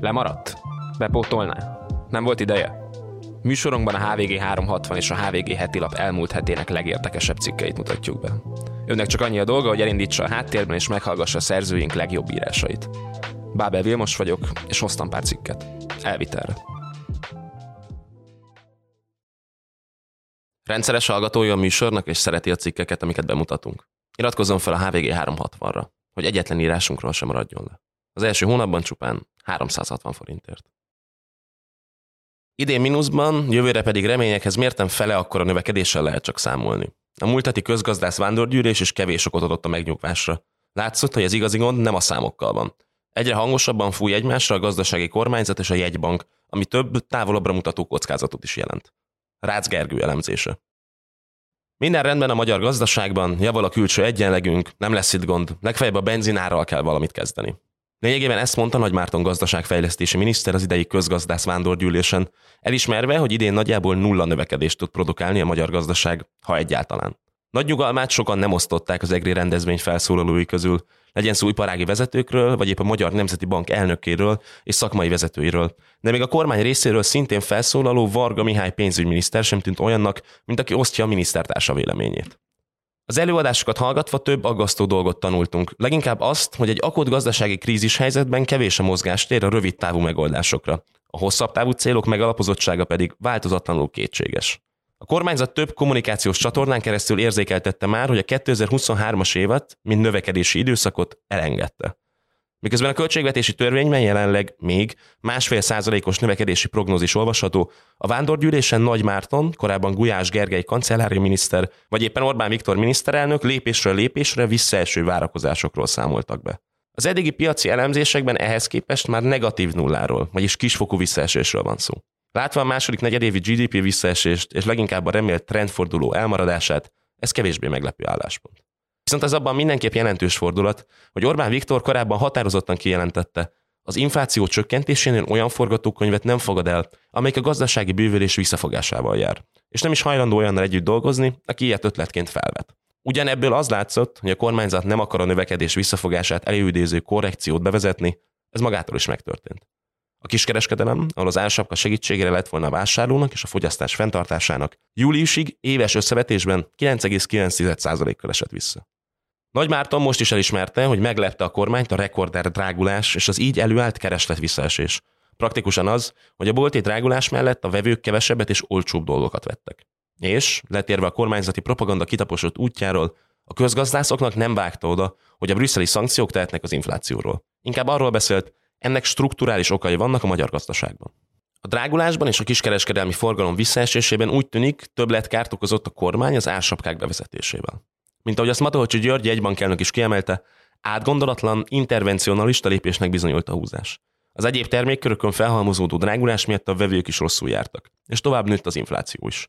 Lemaradt? Bepótolná? Nem volt ideje? Műsorunkban a HVG 360 és a HVG heti lap elmúlt hetének legérdekesebb cikkeit mutatjuk be. Önnek csak annyi a dolga, hogy elindítsa a háttérben és meghallgassa a szerzőink legjobb írásait. Bábel Vilmos vagyok, és hoztam pár cikket. Elvitelre. Rendszeres hallgatója a műsornak, és szereti a cikkeket, amiket bemutatunk. Iratkozzon fel a HVG 360-ra, hogy egyetlen írásunkról sem maradjon le. Az első hónapban csupán 360 forintért. Idén mínuszban, jövőre pedig reményekhez mértem fele akkora növekedéssel lehet csak számolni. A múlt heti közgazdász vándorgyűlés is kevés okot adott a megnyugvásra. Látszott, hogy az igazi gond nem a számokkal van. Egyre hangosabban fúj egymásra a gazdasági kormányzat és a jegybank, ami több, távolabbra mutató kockázatot is jelent. Rácz Gergő elemzése. Minden rendben a magyar gazdaságban, javal a külső egyenlegünk, nem lesz itt gond, legfeljebb a benzinárral kell valamit kezdeni. Lényegében ezt mondta Nagy Márton gazdaságfejlesztési miniszter az idei közgazdász vándorgyűlésen, elismerve, hogy idén nagyjából nulla növekedést tud produkálni a magyar gazdaság, ha egyáltalán. Nagy nyugalmát sokan nem osztották az EGRI rendezvény felszólalói közül, legyen szó iparági vezetőkről, vagy épp a Magyar Nemzeti Bank elnökéről és szakmai vezetőiről. De még a kormány részéről szintén felszólaló Varga Mihály pénzügyminiszter sem tűnt olyannak, mint aki osztja a minisztertársa véleményét. Az előadásokat hallgatva több aggasztó dolgot tanultunk, leginkább azt, hogy egy akut gazdasági krízis helyzetben kevés a mozgástér a rövid távú megoldásokra. A hosszabb távú célok megalapozottsága pedig változatlanul kétséges. A kormányzat több kommunikációs csatornán keresztül érzékeltette már, hogy a 2023-as évet, mint növekedési időszakot elengedte. Miközben a költségvetési törvényben jelenleg még másfél százalékos növekedési prognózis olvasható, a vándorgyűlésen Nagy Márton, korábban Gulyás Gergely kancellári miniszter, vagy éppen Orbán Viktor miniszterelnök lépésről lépésre visszaeső várakozásokról számoltak be. Az eddigi piaci elemzésekben ehhez képest már negatív nulláról, vagyis kisfokú visszaesésről van szó. Látva a második negyedévi GDP visszaesést és leginkább a remélt trendforduló elmaradását, ez kevésbé meglepő álláspont. Viszont ez abban mindenképp jelentős fordulat, hogy Orbán Viktor korábban határozottan kijelentette, az infláció csökkentésénél olyan forgatókönyvet nem fogad el, amelyik a gazdasági bővülés visszafogásával jár, és nem is hajlandó olyannal együtt dolgozni, aki ilyet ötletként felvet. Ugyanebből az látszott, hogy a kormányzat nem akar a növekedés visszafogását előidéző korrekciót bevezetni, ez magától is megtörtént. A kiskereskedelem, ahol az álsapka segítségére lett volna a vásárlónak és a fogyasztás fenntartásának, júliusig éves összevetésben 9,9%-kal esett vissza. Nagy Márton most is elismerte, hogy meglepte a kormányt a rekorder drágulás és az így előállt kereslet visszaesés. Praktikusan az, hogy a bolti drágulás mellett a vevők kevesebbet és olcsóbb dolgokat vettek. És, letérve a kormányzati propaganda kitaposott útjáról, a közgazdászoknak nem vágta oda, hogy a brüsszeli szankciók tehetnek az inflációról. Inkább arról beszélt, ennek strukturális okai vannak a magyar gazdaságban. A drágulásban és a kiskereskedelmi forgalom visszaesésében úgy tűnik, többlet kárt okozott a kormány az ársapkák bevezetésével. Mint ahogy azt Matolcsi György egybankelnök is kiemelte, átgondolatlan, intervencionalista lépésnek bizonyult a húzás. Az egyéb termékkörökön felhalmozódó drágulás miatt a vevők is rosszul jártak, és tovább nőtt az infláció is.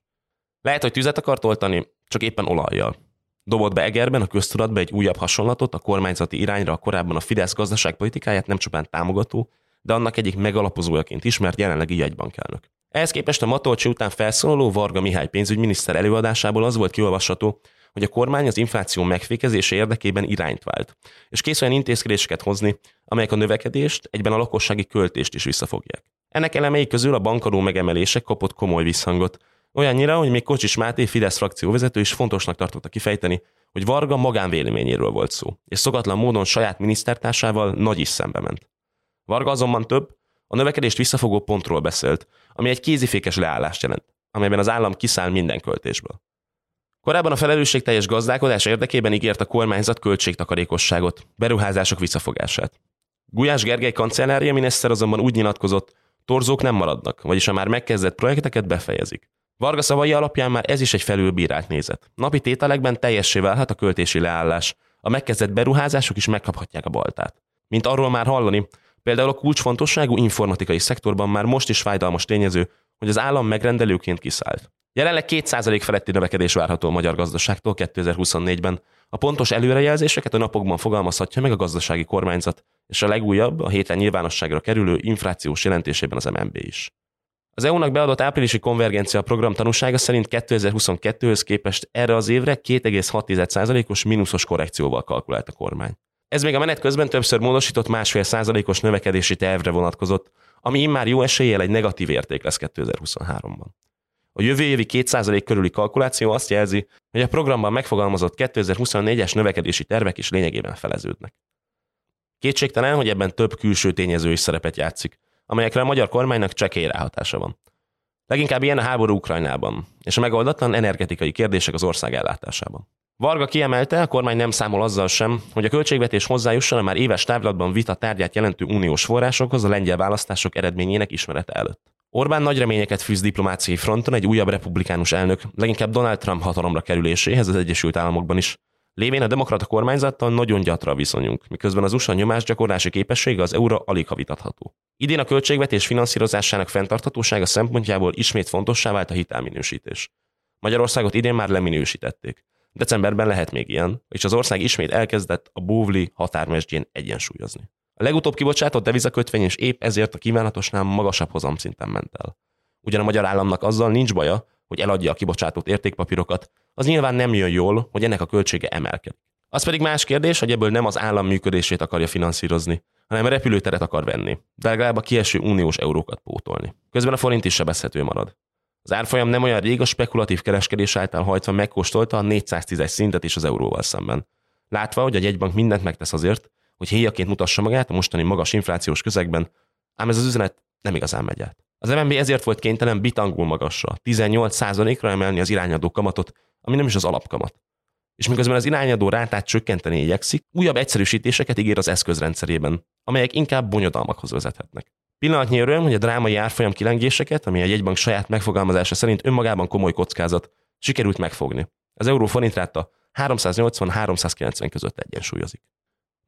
Lehet, hogy tüzet akart oltani, csak éppen olajjal. Dobott be Egerben a köztudatba egy újabb hasonlatot a kormányzati irányra a korábban a Fidesz gazdaságpolitikáját nem csupán támogató, de annak egyik megalapozójaként ismert jelenlegi jegybankelnök. Ehhez képest a Matolcsi után felszólaló Varga Mihály pénzügyminiszter előadásából az volt kiolvasható, hogy a kormány az infláció megfékezése érdekében irányt vált, és kész olyan intézkedéseket hozni, amelyek a növekedést, egyben a lakossági költést is visszafogják. Ennek elemei közül a bankadó megemelése kapott komoly visszhangot, olyannyira, hogy még Kocsis Máté Fidesz frakcióvezető is fontosnak tartotta kifejteni, hogy Varga magánvéleményéről volt szó, és szokatlan módon saját minisztertársával nagy is szembe ment. Varga azonban több, a növekedést visszafogó pontról beszélt, ami egy kézifékes leállást jelent, amelyben az állam kiszáll minden költésből. Korábban a felelősségteljes gazdálkodás érdekében ígért a kormányzat költségtakarékosságot, beruházások visszafogását. Gulyás Gergely kancellária miniszter azonban úgy nyilatkozott, torzók nem maradnak, vagyis a már megkezdett projekteket befejezik. Varga szavai alapján már ez is egy felülbírált nézet. Napi tételekben teljessé válhat a költési leállás. A megkezdett beruházások is megkaphatják a baltát. Mint arról már hallani, például a kulcsfontosságú informatikai szektorban már most is fájdalmas tényező, hogy az állam megrendelőként kiszállt. Jelenleg 2% feletti növekedés várható a magyar gazdaságtól 2024-ben. A pontos előrejelzéseket a napokban fogalmazhatja meg a gazdasági kormányzat, és a legújabb, a héten nyilvánosságra kerülő inflációs jelentésében az MNB is. Az EU-nak beadott áprilisi konvergencia program tanúsága szerint 2022-höz képest erre az évre 2,6%-os mínuszos korrekcióval kalkulált a kormány. Ez még a menet közben többször módosított másfél százalékos növekedési tervre vonatkozott, ami immár jó eséllyel egy negatív érték lesz 2023-ban. A jövő évi 2% körüli kalkuláció azt jelzi, hogy a programban megfogalmazott 2024-es növekedési tervek is lényegében feleződnek. Kétségtelen, hogy ebben több külső tényező is szerepet játszik, amelyekre a magyar kormánynak csekély ráhatása van. Leginkább ilyen a háború Ukrajnában, és a megoldatlan energetikai kérdések az ország ellátásában. Varga kiemelte, a kormány nem számol azzal sem, hogy a költségvetés hozzájusson a már éves távlatban vita tárgyát jelentő uniós forrásokhoz a lengyel választások eredményének ismerete előtt. Orbán nagy reményeket fűz diplomáciai fronton egy újabb republikánus elnök, leginkább Donald Trump hatalomra kerüléséhez az Egyesült Államokban is. Lévén a demokrata kormányzattal nagyon gyatra viszonyunk, miközben az USA nyomásgyakorlási képessége az euró alig ha vitatható. Idén a költségvetés finanszírozásának fenntarthatósága szempontjából ismét fontossá vált a hitelminősítés. Magyarországot idén már leminősítették. Decemberben lehet még ilyen, és az ország ismét elkezdett a bóvli határmesdjén egyensúlyozni. A legutóbb kibocsátott devizakötvény és épp ezért a kívánatosnál magasabb hozamszinten ment el. Ugyan a magyar államnak azzal nincs baja, hogy eladja a kibocsátott értékpapírokat, az nyilván nem jön jól, hogy ennek a költsége emelkedik. Az pedig más kérdés, hogy ebből nem az állam működését akarja finanszírozni, hanem repülőteret akar venni, de legalább a kieső uniós eurókat pótolni. Közben a forint is sebezhető marad. Az árfolyam nem olyan rég a spekulatív kereskedés által hajtva megkóstolta a 410-es szintet is az euróval szemben. Látva, hogy a jegybank mindent megtesz azért, hogy héjaként mutassa magát a mostani magas inflációs közegben, ám ez az üzenet nem igazán megy át. Az MNB ezért volt kénytelen bitangul magasra, 18%-ra emelni az irányadó kamatot, ami nem is az alapkamat. És miközben az irányadó rátát csökkenteni igyekszik, újabb egyszerűsítéseket ígér az eszközrendszerében, amelyek inkább bonyodalmakhoz vezethetnek. Pillanatnyi öröm, hogy a drámai árfolyam kilengéseket, ami a jegybank saját megfogalmazása szerint önmagában komoly kockázat, sikerült megfogni. Az euró forintráta 380-390 között egyensúlyozik.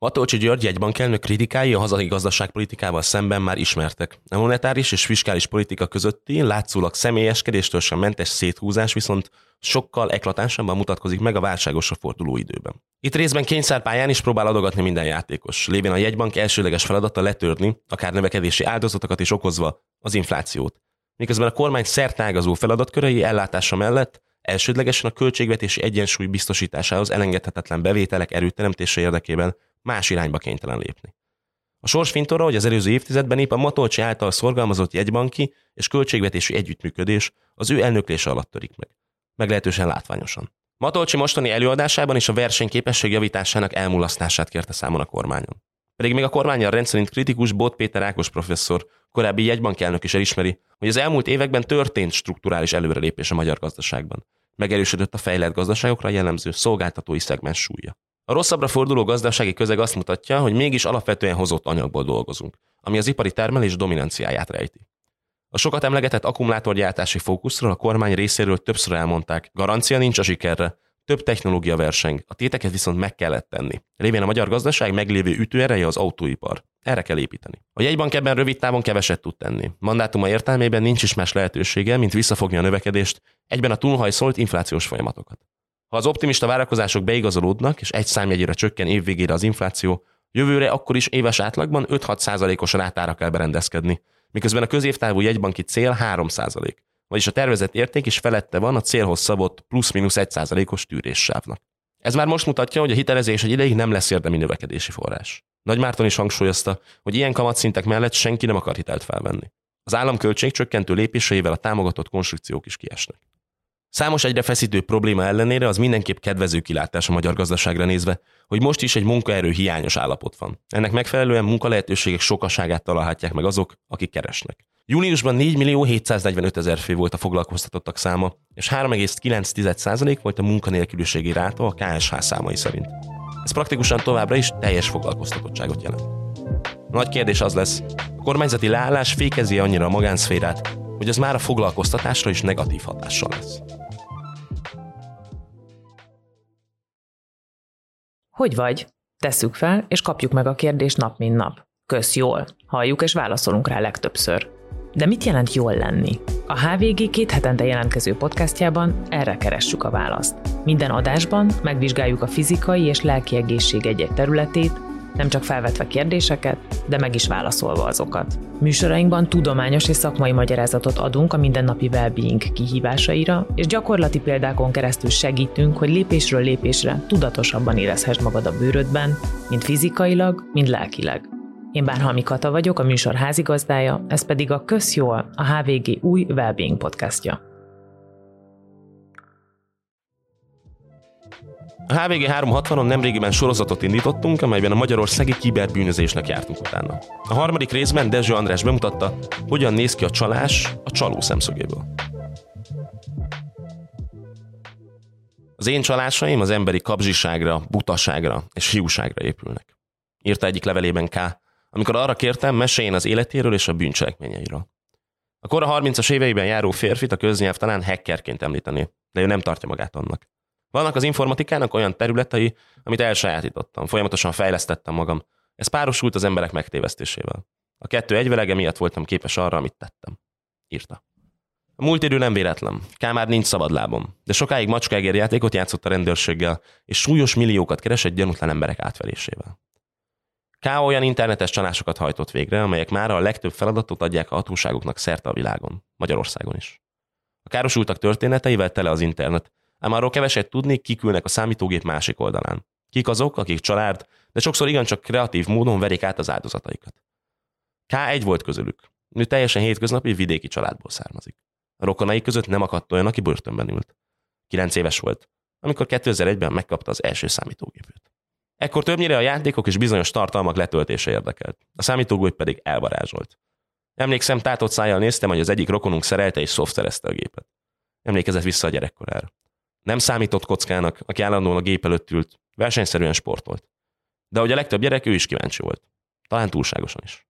Matolcsi György jegybankelnök kritikái a hazai gazdaságpolitikával szemben már ismertek. A monetáris és fiskális politika közötti látszólag személyeskedéstől sem mentes széthúzás viszont sokkal eklatánsabban mutatkozik meg a válságosra forduló időben. Itt részben kényszerpályán is próbál adogatni minden játékos, lévén a jegybank elsőleges feladata letörni, akár növekedési áldozatokat is okozva, az inflációt. Miközben a kormány szertágazó feladatkörei ellátása mellett elsődlegesen a költségvetési egyensúly biztosításához elengedhetetlen bevételek erőteremtése érdekében más irányba kénytelen lépni. A sorsfintorra, hogy az előző évtizedben épp a Matolcsi által szorgalmazott jegybanki és költségvetési együttműködés az ő elnöklése alatt törik meg. Meglehetősen látványosan. Matolcsi mostani előadásában is a versenyképesség javításának elmulasztását kérte számon a kormányon. Pedig még a kormányjal rendszerint kritikus Bot Péter Ákos professzor, korábbi jegybankelnök is elismeri, hogy az elmúlt években történt strukturális előrelépés a magyar gazdaságban. Megerősödött a fejlett gazdaságokra jellemző szolgáltatói szegmens súlya. A rosszabbra forduló gazdasági közeg azt mutatja, hogy mégis alapvetően hozott anyagból dolgozunk, ami az ipari termelés dominanciáját rejti. A sokat emlegetett akkumulátorgyártási fókuszról a kormány részéről többször elmondták, garancia nincs a sikerre, több technológia verseng, a téteket viszont meg kellett tenni. Révén a magyar gazdaság meglévő ütőereje az autóipar. Erre kell építeni. A jegybank ebben rövid távon keveset tud tenni. Mandátuma értelmében nincs is más lehetősége, mint visszafogni a növekedést, egyben a túlhajszolt inflációs folyamatokat. Ha az optimista várakozások beigazolódnak, és egy számjegyére csökken évvégére az infláció, jövőre akkor is éves átlagban 5-6 százalékos rátára kell berendezkedni, miközben a középtávú jegybanki cél 3 százalék, vagyis a tervezett érték is felette van a célhoz szabott plusz-minusz 1 százalékos tűréssávnak. Ez már most mutatja, hogy a hitelezés egy ideig nem lesz érdemi növekedési forrás. Nagy Márton is hangsúlyozta, hogy ilyen kamatszintek mellett senki nem akar hitelt felvenni. Az állam költségcsökkentő lépéseivel a támogatott konstrukciók is kiesnek. Számos egyre feszítő probléma ellenére az mindenképp kedvező kilátás a magyar gazdaságra nézve, hogy most is egy munkaerő hiányos állapot van. Ennek megfelelően munkalehetőségek sokaságát találhatják meg azok, akik keresnek. Júniusban 4 millió 745 ezer fő volt a foglalkoztatottak száma, és 3,9% volt a munkanélküliségi ráta a KSH számai szerint. Ez praktikusan továbbra is teljes foglalkoztatottságot jelent. Nagy kérdés az lesz, a kormányzati leállás fékezi annyira a magánszférát, hogy ez már a foglalkoztatásra is negatív hatással lesz. Hogy vagy? Tesszük fel, és kapjuk meg a kérdést nap mint nap. Kösz jól. Halljuk és válaszolunk rá legtöbbször. De mit jelent jól lenni? A HVG két hetente jelentkező podcastjában erre keressük a választ. Minden adásban megvizsgáljuk a fizikai és lelki egészség egy-egy területét, nem csak felvetve kérdéseket, de meg is válaszolva azokat. Műsorainkban tudományos és szakmai magyarázatot adunk a mindennapi well-being kihívásaira, és gyakorlati példákon keresztül segítünk, hogy lépésről lépésre tudatosabban érezhess magad a bőrödben, mind fizikailag, mind lelkileg. Én Bárhalmi Kata vagyok, a műsor házigazdája, ez pedig a Közjól, a HVG új Wellbeing podcastja. A HVG 360-on nemrégiben sorozatot indítottunk, amelyben a magyarországi kiberbűnözésnek jártunk utána. A harmadik részben Dezső András bemutatta, hogyan néz ki a csalás a csaló szemszögéből. Az én csalásaim az emberi kapzsiságra, butaságra és hiúságra épülnek. Írta egyik levelében K., amikor arra kértem, meséljen az életéről és a bűncselekményeiről. A kora 30-as éveiben járó férfit a köznyelv talán hackerként említeni, de ő nem tartja magát annak. Vannak az informatikának olyan területei, amit elsajátítottam, folyamatosan fejlesztettem magam. Ez párosult az emberek megtévesztésével. A kettő egyvelege miatt voltam képes arra, amit tettem. Írta. A múlt idő nem véletlen. Kámár nincs szabadlábom, de sokáig játékot játszott a rendőrséggel, és súlyos milliókat keresett gyanútlan emberek átverésével. K olyan internetes csalásokat hajtott végre, amelyek már a legtöbb feladatot adják a hatóságoknak szerte a világon, Magyarországon is. A károsultak történeteivel tele az internet, ám arról keveset tudni, kik ülnek a számítógép másik oldalán. Kik azok, akik család, de sokszor igencsak kreatív módon verik át az áldozataikat. K egy volt közülük. Ő teljesen hétköznapi vidéki családból származik. A rokonai között nem akadt olyan, aki börtönben ült. Kilenc éves volt, amikor 2001-ben megkapta az első számítógépét. Ekkor többnyire a játékok és bizonyos tartalmak letöltése érdekelt, a számítógép pedig elvarázsolt. Emlékszem, tátott szájjal néztem, hogy az egyik rokonunk szerelte és szoftverezte a gépet. Emlékezett vissza a gyerekkorára. Nem számított kockának, aki állandóan a gép előtt ült, versenyszerűen sportolt. De hogy a legtöbb gyerek, ő is kíváncsi volt. Talán túlságosan is.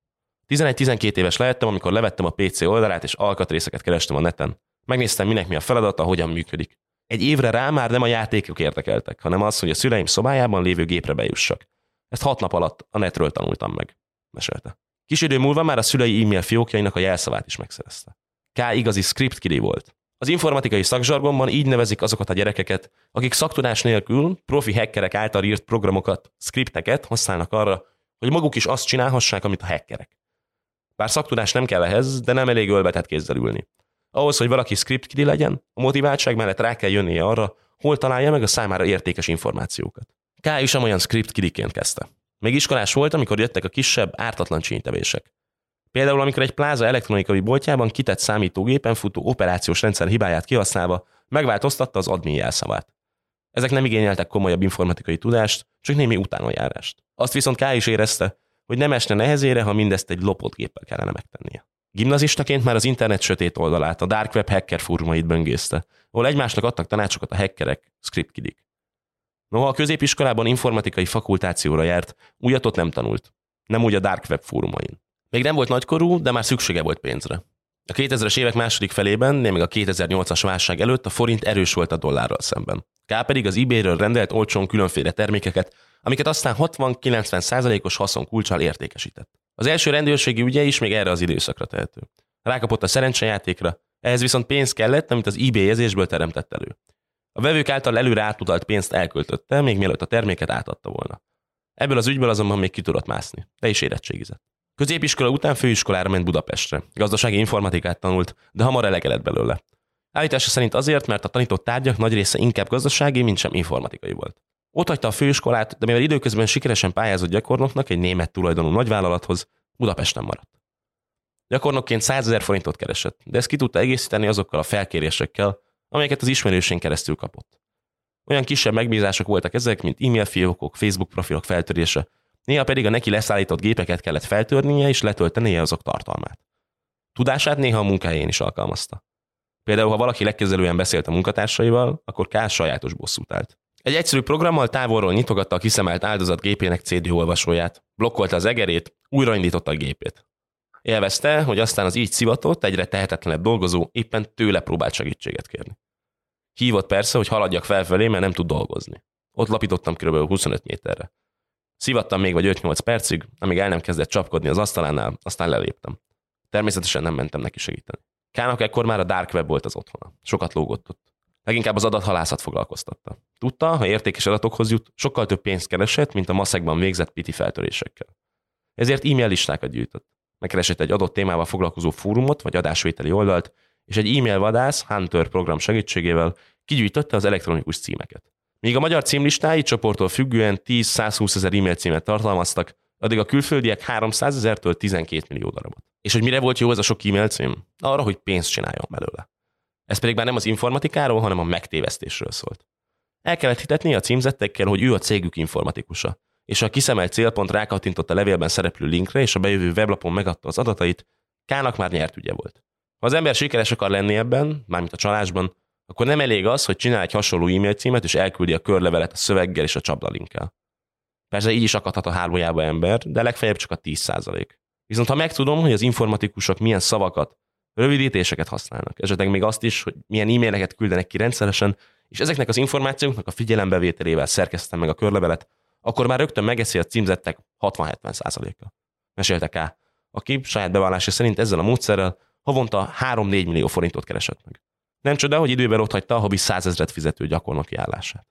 11-12 éves lehettem, amikor levettem a PC oldalát, és alkatrészeket kerestem a neten. Megnéztem, minek mi a feladata, hogyan működik. Egy évre rá már nem a játékok érdekeltek, hanem az, hogy a szüleim szobájában lévő gépre bejussak. Ezt hat nap alatt a netről tanultam meg, mesélte. Kis idő múlva már a szülei e-mail fiókjainak a jelszavát is megszerezte. K igazi script volt. Az informatikai szakzsargonban így nevezik azokat a gyerekeket, akik szaktudás nélkül profi hackerek által írt programokat, skripteket használnak arra, hogy maguk is azt csinálhassák, amit a hackerek. Bár szaktudás nem kell ehhez, de nem elég ölbetett kézzel ülni. Ahhoz, hogy valaki script legyen, a motiváltság mellett rá kell jönnie arra, hol találja meg a számára értékes információkat. K. is olyan script kidiként kezdte. Még iskolás volt, amikor jöttek a kisebb, ártatlan csínytevések. Például, amikor egy pláza elektronikai boltjában kitett számítógépen futó operációs rendszer hibáját kihasználva megváltoztatta az admin jelszavát. Ezek nem igényeltek komolyabb informatikai tudást, csak némi utánajárást. Azt viszont K is érezte, hogy nem esne nehezére, ha mindezt egy lopott géppel kellene megtennie. Gimnazistaként már az internet sötét oldalát, a dark web hacker fórumait böngészte, ahol egymásnak adtak tanácsokat a hackerek, scriptkidik. Noha a középiskolában informatikai fakultációra járt, újatot nem tanult. Nem úgy a dark web fórumain. Még nem volt nagykorú, de már szüksége volt pénzre. A 2000-es évek második felében, még a 2008-as válság előtt a forint erős volt a dollárral szemben. K pedig az eBay-ről rendelt olcsón különféle termékeket, amiket aztán 60-90 százalékos haszon kulcsal értékesített. Az első rendőrségi ügye is még erre az időszakra tehető. Rákapott a szerencsejátékra, ehhez viszont pénz kellett, amit az eBay jegyzésből teremtett elő. A vevők által előre átutalt pénzt elköltötte, még mielőtt a terméket átadta volna. Ebből az ügyből azonban még ki tudott mászni, de is érettségizett. Középiskola után főiskolára ment Budapestre. Gazdasági informatikát tanult, de hamar elege lett belőle. Állítása szerint azért, mert a tanított tárgyak nagy része inkább gazdasági, mint sem informatikai volt. Ott hagyta a főiskolát, de mivel időközben sikeresen pályázott gyakornoknak egy német tulajdonú nagyvállalathoz, Budapesten maradt. Gyakornokként 100 ezer forintot keresett, de ezt ki tudta egészíteni azokkal a felkérésekkel, amelyeket az ismerősén keresztül kapott. Olyan kisebb megbízások voltak ezek, mint e-mail fiókok, Facebook profilok feltörése, néha pedig a neki leszállított gépeket kellett feltörnie és letöltenie azok tartalmát. Tudását néha a munkájén is alkalmazta. Például, ha valaki legkezelően beszélt a munkatársaival, akkor K. sajátos bosszút állt. Egy egyszerű programmal távolról nyitogatta a kiszemelt áldozat gépének CD olvasóját, blokkolta az egerét, újraindította a gépét. Élvezte, hogy aztán az így szivatott, egyre tehetetlenebb dolgozó éppen tőle próbált segítséget kérni. Hívott persze, hogy haladjak felfelé, mert nem tud dolgozni. Ott lapítottam kb. 25 méterre. Szivattam még vagy 5-8 percig, amíg el nem kezdett csapkodni az asztalánál, aztán leléptem. Természetesen nem mentem neki segíteni. Kának ekkor már a dark web volt az otthona. Sokat lógott ott. Leginkább az adathalászat foglalkoztatta. Tudta, ha értékes adatokhoz jut, sokkal több pénzt keresett, mint a maszekban végzett piti feltörésekkel. Ezért e-mail listákat gyűjtött. Megkeresett egy adott témával foglalkozó fórumot vagy adásvételi oldalt, és egy e-mail vadász Hunter program segítségével kigyűjtötte az elektronikus címeket. Míg a magyar címlistái csoporttól függően 10-120 ezer e-mail címet tartalmaztak, addig a külföldiek 300 ezertől 12 millió darabot. És hogy mire volt jó ez a sok e-mail cím? Arra, hogy pénzt csináljon belőle. Ez pedig már nem az informatikáról, hanem a megtévesztésről szólt. El kellett hitetni a címzettekkel, hogy ő a cégük informatikusa, és a kiszemelt célpont rákattintott a levélben szereplő linkre, és a bejövő weblapon megadta az adatait, Kának már nyert ügye volt. Ha az ember sikeres akar lenni ebben, mármint a csalásban, akkor nem elég az, hogy csinál egy hasonló e-mail címet, és elküldi a körlevelet a szöveggel és a csapdalinkkel. Persze így is akadhat a hálójába ember, de legfeljebb csak a 10%. Viszont ha megtudom, hogy az informatikusok milyen szavakat, rövidítéseket használnak, esetleg még azt is, hogy milyen e-maileket küldenek ki rendszeresen, és ezeknek az információknak a figyelembevételével szerkeztem meg a körlevelet, akkor már rögtön megeszi a címzettek 60-70%-a. Mesélte K., aki saját bevallása szerint ezzel a módszerrel havonta 3-4 millió forintot keresett meg. Nem csoda, hogy időben ott hagyta a havi százezret fizető gyakornoki állását.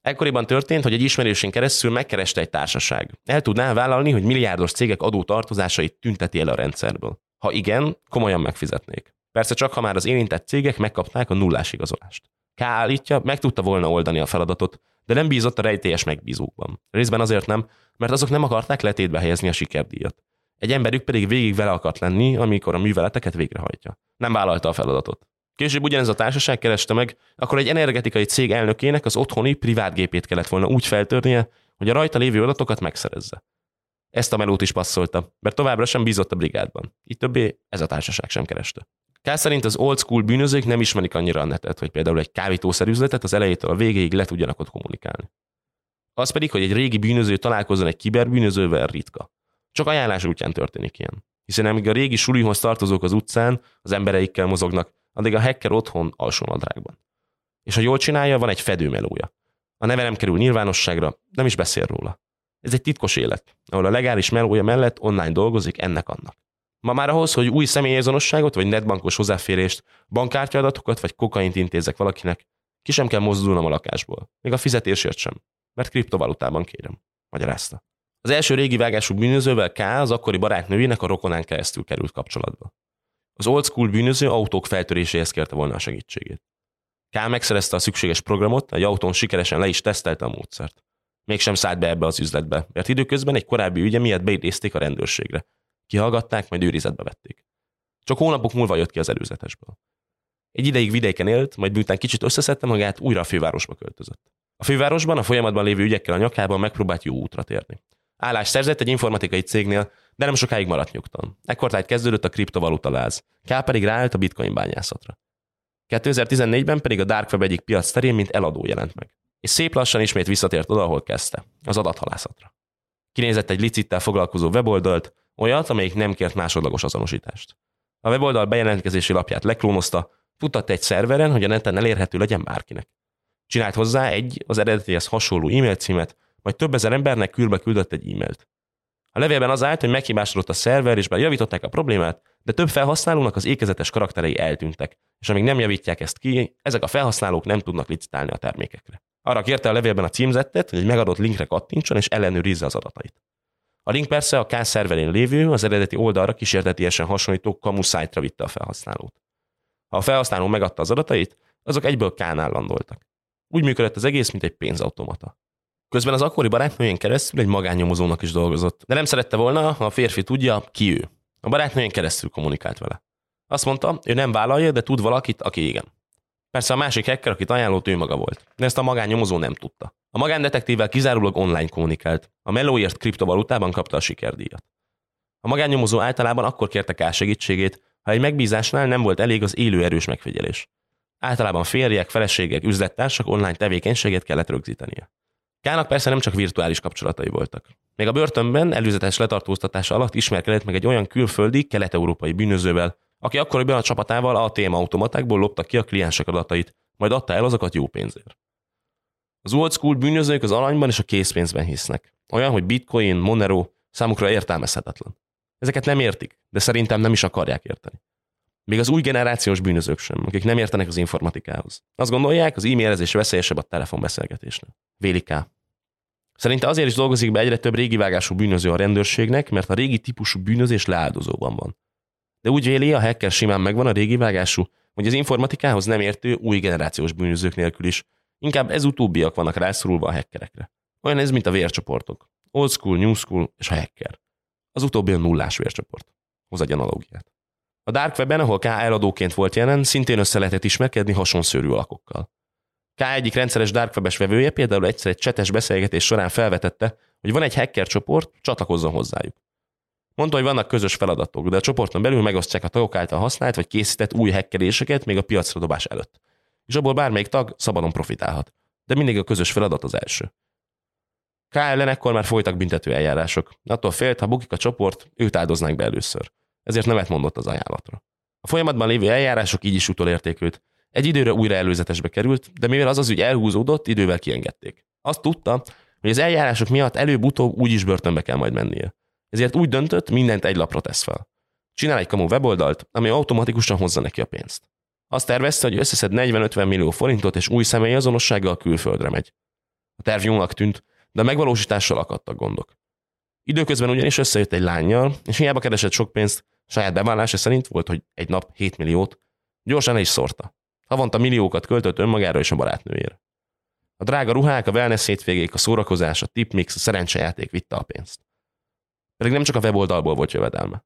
Ekkoriban történt, hogy egy ismerősén keresztül megkereste egy társaság. El tudná vállalni, hogy milliárdos cégek adó tartozásait tünteti el a rendszerből. Ha igen, komolyan megfizetnék. Persze csak, ha már az érintett cégek megkapták a nullás igazolást. K állítja, meg tudta volna oldani a feladatot, de nem bízott a rejtélyes megbízókban. Részben azért nem, mert azok nem akarták letétbe helyezni a sikerdíjat. Egy emberük pedig végig vele akart lenni, amikor a műveleteket végrehajtja. Nem vállalta a feladatot. Később ugyanez a társaság kereste meg, akkor egy energetikai cég elnökének az otthoni privát gépét kellett volna úgy feltörnie, hogy a rajta lévő adatokat megszerezze. Ezt a melót is passzolta, mert továbbra sem bízott a brigádban. Így többé ez a társaság sem kereste. K szerint az old school bűnözők nem ismerik annyira a netet, hogy például egy kávítószerüzletet az elejétől a végéig le tudjanak ott kommunikálni. Az pedig, hogy egy régi bűnöző találkozzon egy kiberbűnözővel ritka. Csak ajánlás útján történik ilyen. Hiszen amíg a régi sulihoz tartozók az utcán, az embereikkel mozognak, addig a hacker otthon alsónadrágban. És ha jól csinálja, van egy fedőmelója. A neve nem kerül nyilvánosságra, nem is beszél róla. Ez egy titkos élet, ahol a legális melója mellett online dolgozik ennek-annak. Ma már ahhoz, hogy új személyazonosságot vagy netbankos hozzáférést, bankkártyaadatokat vagy kokaint intézek valakinek, ki sem kell mozdulnom a lakásból, még a fizetésért sem, mert kriptovalutában kérem, magyarázta. Az első régi vágású bűnözővel K az akkori barátnőjének a rokonán keresztül került kapcsolatba. Az old school bűnöző autók feltöréséhez kérte volna a segítségét. K megszerezte a szükséges programot, egy autón sikeresen le is tesztelte a módszert. Mégsem szállt be ebbe az üzletbe, mert időközben egy korábbi ügye miatt beidézték a rendőrségre. Kihallgatták, majd őrizetbe vették. Csak hónapok múlva jött ki az előzetesből. Egy ideig vidéken élt, majd miután kicsit összeszedte magát, újra a fővárosba költözött. A fővárosban a folyamatban lévő ügyekkel a nyakában megpróbált jó útra térni. Állás szerzett egy informatikai cégnél, de nem sokáig maradt nyugton. Ekkor kezdődött a kriptovaluta láz. K pedig ráállt a bitcoin bányászatra. 2014-ben pedig a Dark Web egyik piac terén, mint eladó jelent meg. És szép lassan ismét visszatért oda, ahol kezdte, az adathalászatra. Kinézett egy licittel foglalkozó weboldalt, olyat, amelyik nem kért másodlagos azonosítást. A weboldal bejelentkezési lapját leklónozta, futtatta egy szerveren, hogy a neten elérhető legyen bárkinek. Csinált hozzá egy az eredetihez hasonló e-mail címet, majd több ezer embernek külbe küldött egy e-mailt. A levélben az állt, hogy meghibásodott a szerver, és bár javították a problémát, de több felhasználónak az ékezetes karakterei eltűntek, és amíg nem javítják ezt ki, ezek a felhasználók nem tudnak licitálni a termékekre. Arra kérte a levélben a címzettet, hogy egy megadott linkre kattintson és ellenőrizze az adatait. A link persze a K szerverén lévő, az eredeti oldalra kísértetiesen hasonlító kamu szájtra vitte a felhasználót. Ha a felhasználó megadta az adatait, azok egyből K-nál landoltak. Úgy működött az egész, mint egy pénzautomata. Közben az akkori barátnőjén keresztül egy magánnyomozónak is dolgozott, de nem szerette volna, ha a férfi tudja, ki ő. A barátnőjén keresztül kommunikált vele. Azt mondta, ő nem vállalja, de tud valakit, aki igen. Persze a másik hacker, akit ajánlott, ő maga volt, de ezt a magánnyomozó nem tudta. A magándetektívvel kizárólag online kommunikált. A melóért kriptovalutában kapta a sikerdíjat. A magánnyomozó általában akkor kérte el segítségét, ha egy megbízásnál nem volt elég az élő erős megfigyelés. Általában férjek, feleségek, üzlettársak online tevékenységet kellett rögzítenie. Kának persze nem csak virtuális kapcsolatai voltak. Még a börtönben előzetes letartóztatása alatt ismerkedett meg egy olyan külföldi, kelet-európai bűnözővel, aki akkoriban a csapatával a téma automatákból lopta ki a kliensek adatait, majd adta el azokat jó pénzért. Az old school bűnözők az aranyban és a készpénzben hisznek. Olyan, hogy bitcoin, Monero számukra értelmezhetetlen. Ezeket nem értik, de szerintem nem is akarják érteni. Még az új generációs bűnözők sem, akik nem értenek az informatikához. Azt gondolják, az e-mailezés veszélyesebb a telefonbeszélgetésnél. Véliká. Szerinte azért is dolgozik be egyre több régi vágású bűnöző a rendőrségnek, mert a régi típusú bűnözés leáldozóban van. De úgy véli, a hacker simán megvan a régi vágású, hogy az informatikához nem értő új generációs bűnözők nélkül is. Inkább ez utóbbiak vannak rászorulva a hackerekre. Olyan ez, mint a vércsoportok. old school, new school és a hacker. Az utóbbi a nullás vércsoport. Hoz egy analógiát. A Dark Webben, ahol K eladóként volt jelen, szintén össze lehetett ismerkedni hasonszörű alakokkal. K egyik rendszeres Dark Webes vevője például egyszer egy csetes beszélgetés során felvetette, hogy van egy hacker csoport, csatlakozzon hozzájuk. Mondta, hogy vannak közös feladatok, de a csoporton belül megosztják a tagok által használt vagy készített új hackeréseket még a piacra dobás előtt. És abból bármelyik tag szabadon profitálhat. De mindig a közös feladat az első. K ellen ekkor már folytak büntető eljárások. Attól félt, ha bukik a csoport, őt áldoznák be először. Ezért nemet mondott az ajánlatra. A folyamatban lévő eljárások így is utolérték őt. Egy időre újra előzetesbe került, de mivel az az ügy elhúzódott, idővel kiengedték. Azt tudta, hogy az eljárások miatt előbb-utóbb úgyis börtönbe kell majd mennie. Ezért úgy döntött, mindent egy lapra tesz fel. Csinál egy kamu weboldalt, ami automatikusan hozza neki a pénzt. Azt tervezte, hogy összeszed 40-50 millió forintot, és új személyi azonossággal külföldre megy. A terv jónak tűnt, de a megvalósítással akadtak gondok. Időközben ugyanis összejött egy lányjal, és hiába keresett sok pénzt, saját bevállása szerint volt, hogy egy nap 7 milliót, gyorsan is szórta. Havonta milliókat költött önmagára és a barátnőjére. A drága ruhák, a wellness hétvégék, a szórakozás, a tipmix, a szerencsejáték vitte a pénzt. Pedig nem csak a weboldalból volt jövedelme.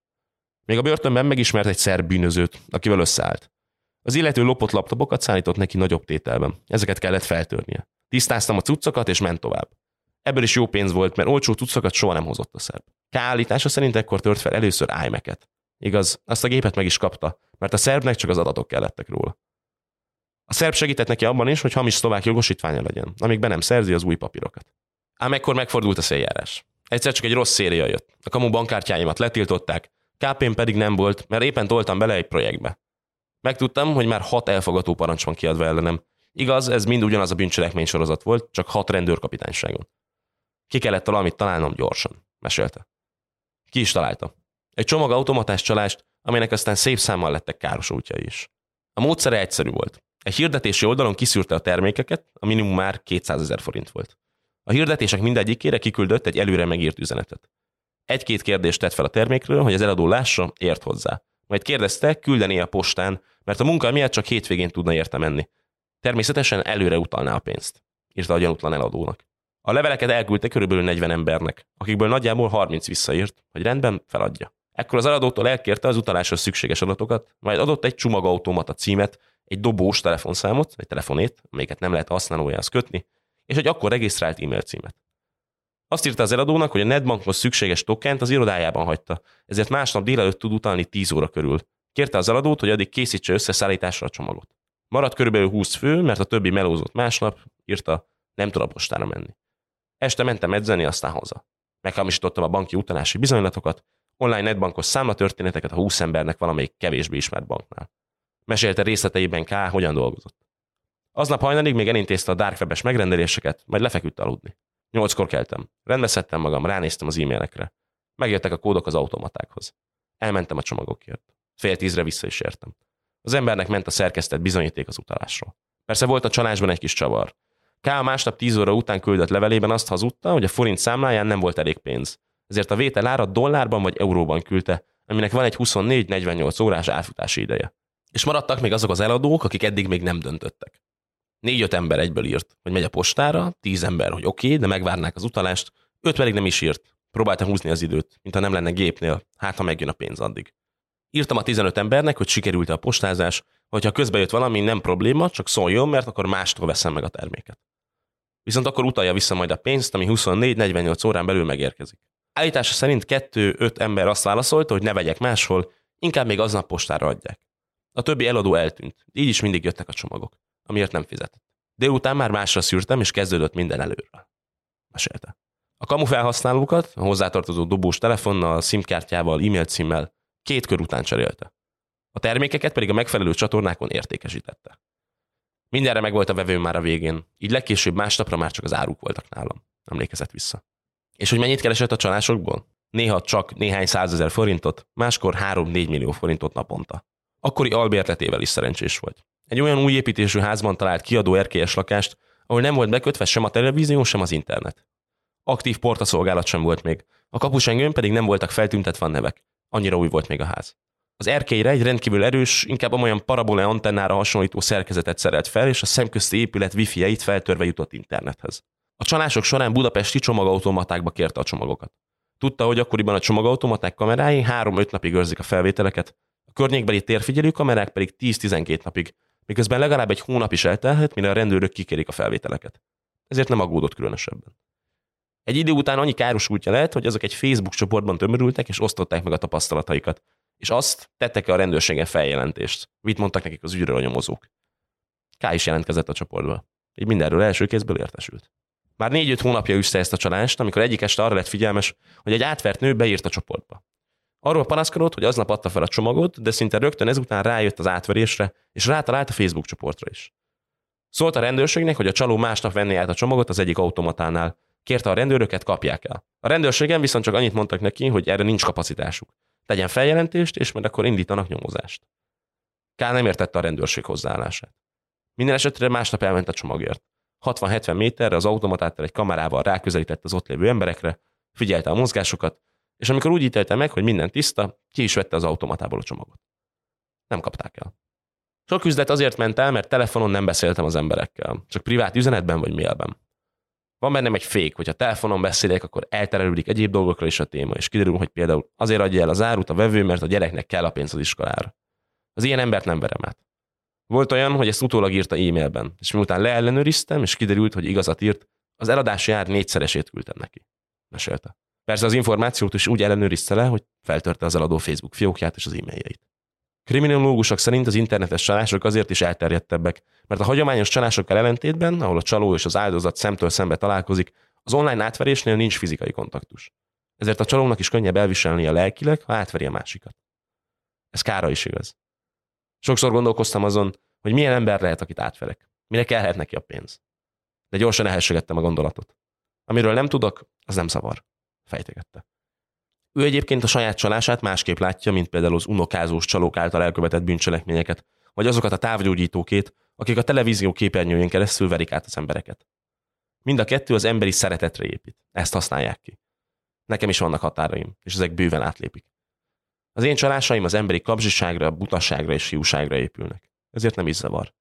Még a börtönben megismert egy szerb bűnözőt, akivel összeállt. Az illető lopott laptopokat szállított neki nagyobb tételben. Ezeket kellett feltörnie. Tisztáztam a cuccokat, és ment tovább. Ebből is jó pénz volt, mert olcsó cuccokat soha nem hozott a szerb. K állítása szerint ekkor tört fel először iMac-et. Igaz, azt a gépet meg is kapta, mert a szerbnek csak az adatok kellettek róla. A szerb segített neki abban is, hogy hamis szlovák jogosítványa legyen, amíg be nem szerzi az új papírokat. Ám ekkor megfordult a széljárás. Egyszer csak egy rossz széria jött. A kamu bankkártyáimat letiltották, kp pedig nem volt, mert éppen toltam bele egy projektbe. Megtudtam, hogy már hat elfogató parancs van kiadva ellenem. Igaz, ez mind ugyanaz a bűncselekmény sorozat volt, csak hat rendőrkapitányságon. Ki kellett valamit találnom gyorsan, mesélte. Ki is találta. Egy csomag automatás csalást, aminek aztán szép számmal lettek káros útjai is. A módszere egyszerű volt. Egy hirdetési oldalon kiszűrte a termékeket, a minimum már 200 ezer forint volt. A hirdetések mindegyikére kiküldött egy előre megírt üzenetet. Egy-két kérdést tett fel a termékről, hogy az eladó lássa, ért hozzá. Majd kérdezte, küldené a postán, mert a munka miatt csak hétvégén tudna érte menni. Természetesen előre utalná a pénzt, írta a gyanútlan eladónak. A leveleket elküldte körülbelül 40 embernek, akikből nagyjából 30 visszaírt, hogy rendben feladja. Ekkor az eladótól elkérte az utaláshoz szükséges adatokat, majd adott egy csomagautomata címet, egy dobós telefonszámot, egy telefonét, amelyiket nem lehet használójához kötni, és egy akkor regisztrált e-mail címet. Azt írta az eladónak, hogy a netbankhoz szükséges tokent az irodájában hagyta, ezért másnap délelőtt tud utalni 10 óra körül. Kérte az eladót, hogy addig készítse összeszállításra a csomagot. Maradt körülbelül 20 fő, mert a többi melózott másnap, írta, nem tud a postára menni. Este mentem edzeni, aztán haza. Meghamisítottam a banki utalási bizonylatokat, online netbankos számlatörténeteket a 20 embernek valamelyik kevésbé ismert banknál. Mesélte részleteiben K. hogyan dolgozott. Aznap hajnalig még elintézte a dark megrendeléseket, majd lefeküdt aludni. Nyolckor keltem. Rendbe szedtem magam, ránéztem az e-mailekre. Megjöttek a kódok az automatákhoz. Elmentem a csomagokért. Fél tízre vissza is értem. Az embernek ment a szerkesztett bizonyíték az utalásról. Persze volt a csalásban egy kis csavar. K. a másnap 10 óra után küldött levelében azt hazudta, hogy a forint számláján nem volt elég pénz. Ezért a vétel ára dollárban vagy euróban küldte, aminek van egy 24-48 órás átfutási ideje. És maradtak még azok az eladók, akik eddig még nem döntöttek. Négy-öt ember egyből írt, hogy megy a postára, tíz ember, hogy oké, okay, de megvárnák az utalást, öt pedig nem is írt. Próbálta húzni az időt, mintha nem lenne gépnél, hát ha megjön a pénz addig. Írtam a 15 embernek, hogy sikerült a postázás, hogyha közbe jött valami, nem probléma, csak szóljon, mert akkor mástól veszem meg a terméket. Viszont akkor utalja vissza majd a pénzt, ami 24-48 órán belül megérkezik. Állítása szerint kettő-öt ember azt válaszolta, hogy ne vegyek máshol, inkább még aznap postára adják. A többi eladó eltűnt, így is mindig jöttek a csomagok, amiért nem fizetett. Délután már másra szűrtem, és kezdődött minden előről. Mesélte. A kamu felhasználókat, a hozzátartozó dobós telefonnal, SIM-kártyával, e-mail címmel két kör után cserélte. A termékeket pedig a megfelelő csatornákon értékesítette. Mindenre megvolt a vevő már a végén, így legkésőbb másnapra már csak az áruk voltak nálam. Emlékezett vissza. És hogy mennyit keresett a csalásokból? Néha csak néhány százezer forintot, máskor 3-4 millió forintot naponta. Akkori albérletével is szerencsés volt. Egy olyan új építésű házban talált kiadó erkélyes lakást, ahol nem volt bekötve sem a televízió, sem az internet. Aktív portaszolgálat sem volt még, a kapusengőn pedig nem voltak feltüntetve a nevek. Annyira új volt még a ház. Az erkélyre egy rendkívül erős, inkább olyan parabole antennára hasonlító szerkezetet szerelt fel, és a szemközti épület wifi-jeit feltörve jutott internethez. A csalások során budapesti csomagautomatákba kérte a csomagokat. Tudta, hogy akkoriban a csomagautomaták kamerái 3-5 napig őrzik a felvételeket, a környékbeli térfigyelő kamerák pedig 10-12 napig, miközben legalább egy hónap is eltelhet, mire a rendőrök kikérik a felvételeket. Ezért nem aggódott különösebben. Egy idő után annyi útja lehet, hogy azok egy Facebook csoportban tömörültek és osztották meg a tapasztalataikat. És azt tettek-e a rendőrségen feljelentést. Mit mondtak nekik az ügyről a nyomozók. K is jelentkezett a csoportba. Így mindenről első kézből értesült. Már négy-öt hónapja üszte ezt a csalást, amikor egyik este arra lett figyelmes, hogy egy átvert nő beírt a csoportba. Arról panaszkodott, hogy aznap adta fel a csomagot, de szinte rögtön ezután rájött az átverésre, és rátalált a Facebook csoportra is. Szólt a rendőrségnek, hogy a csaló másnap venné át a csomagot az egyik automatánál. Kérte a rendőröket, kapják el. A rendőrségen viszont csak annyit mondtak neki, hogy erre nincs kapacitásuk. Tegyen feljelentést, és majd akkor indítanak nyomozást. Kál nem értette a rendőrség hozzáállását. Minden esetre másnap elment a csomagért. 60-70 méterre az automatától egy kamerával ráközelített az ott lévő emberekre, figyelte a mozgásokat, és amikor úgy ítélte meg, hogy minden tiszta, ki is vette az automatából a csomagot. Nem kapták el. Sok üzlet azért ment el, mert telefonon nem beszéltem az emberekkel, csak privát üzenetben vagy mailben. Van bennem egy fék, hogy ha telefonon beszélek, akkor elterelődik egyéb dolgokra is a téma, és kiderül, hogy például azért adja el az árut a vevő, mert a gyereknek kell a pénz az iskolára. Az ilyen embert nem verem át. Volt olyan, hogy ezt utólag írta e-mailben, és miután leellenőriztem, és kiderült, hogy igazat írt, az eladási ár négyszeresét küldtem neki. Mesélte. Persze az információt is úgy ellenőrizte le, hogy feltörte az eladó Facebook fiókját és az e-mailjeit. Kriminológusok szerint az internetes csalások azért is elterjedtebbek, mert a hagyományos csalásokkal ellentétben, ahol a csaló és az áldozat szemtől szembe találkozik, az online átverésnél nincs fizikai kontaktus. Ezért a csalónak is könnyebb elviselni a lelkileg, ha átveri a másikat. Ez kára is igaz. Sokszor gondolkoztam azon, hogy milyen ember lehet, akit átverek. Mire kellhet neki a pénz. De gyorsan elhessegettem a gondolatot. Amiről nem tudok, az nem szavar. Fejtegette. Ő egyébként a saját csalását másképp látja, mint például az unokázós csalók által elkövetett bűncselekményeket, vagy azokat a távgyógyítókét, akik a televízió képernyőjén keresztül verik át az embereket. Mind a kettő az emberi szeretetre épít. Ezt használják ki. Nekem is vannak határaim, és ezek bőven átlépik. Az én csalásaim az emberi kapzsiságra, butaságra és hiúságra épülnek. Ezért nem is zavar.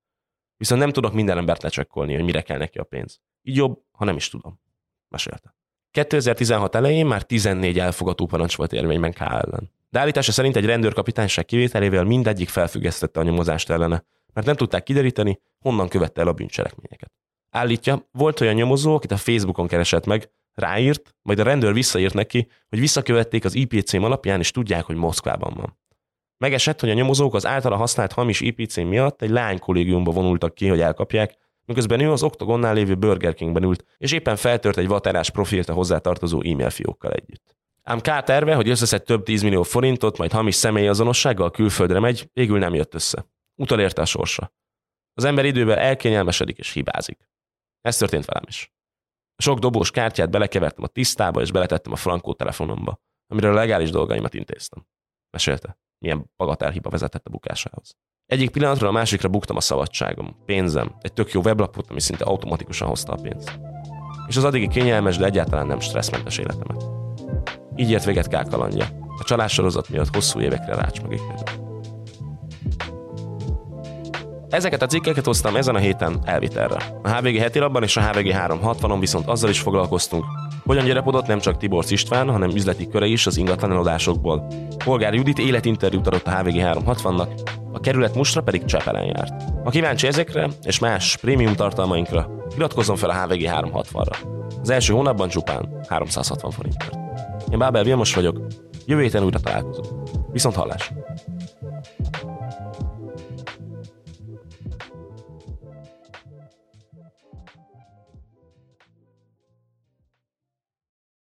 Viszont nem tudok minden embert lecsekkolni, hogy mire kell neki a pénz. Így jobb, ha nem is tudom. Mesélte. 2016 elején már 14 elfogató parancs volt érvényben K ellen. De állítása szerint egy rendőrkapitányság kivételével mindegyik felfüggesztette a nyomozást ellene, mert nem tudták kideríteni, honnan követte el a bűncselekményeket. Állítja, volt olyan nyomozó, akit a Facebookon keresett meg, ráírt, majd a rendőr visszaírt neki, hogy visszakövették az IP cím alapján, és tudják, hogy Moszkvában van. Megesett, hogy a nyomozók az általa használt hamis IP cím miatt egy lány kollégiumba vonultak ki, hogy elkapják, miközben ő az Octagonnál lévő Burger Kingben ült, és éppen feltört egy vaterás profilt a hozzátartozó e-mail fiókkal együtt. Ám K terve, hogy összeszed több 10 millió forintot, majd hamis személyazonossággal külföldre megy, végül nem jött össze. Utalérte a sorsa. Az ember időben elkényelmesedik és hibázik. Ez történt velem is. Sok dobós kártyát belekevertem a tisztába, és beletettem a frankó telefonomba, amiről a legális dolgaimat intéztem. Mesélte, milyen bagatelhiba vezetett a bukásához. Egyik pillanatról a másikra buktam a szabadságom, pénzem, egy tök jó weblapot, ami szinte automatikusan hozta a pénzt. És az addigi kényelmes, de egyáltalán nem stresszmentes életemet. Így ért véget K. kalandja. A csalássorozat miatt hosszú évekre rács Ezeket a cikkeket hoztam ezen a héten elvitelre. A HVG heti labban és a HVG 360-on viszont azzal is foglalkoztunk, hogyan gyarapodott nem csak Tibor István, hanem üzleti köre is az ingatlan eladásokból. Polgár Judit életinterjút adott a HVG 360-nak, a kerület mostra pedig Csepelen járt. Ha kíváncsi ezekre és más prémium tartalmainkra, iratkozzon fel a HVG 360-ra. Az első hónapban csupán 360 forintért. Én Bábel Vilmos vagyok, jövő héten újra találkozunk. Viszont hallásra!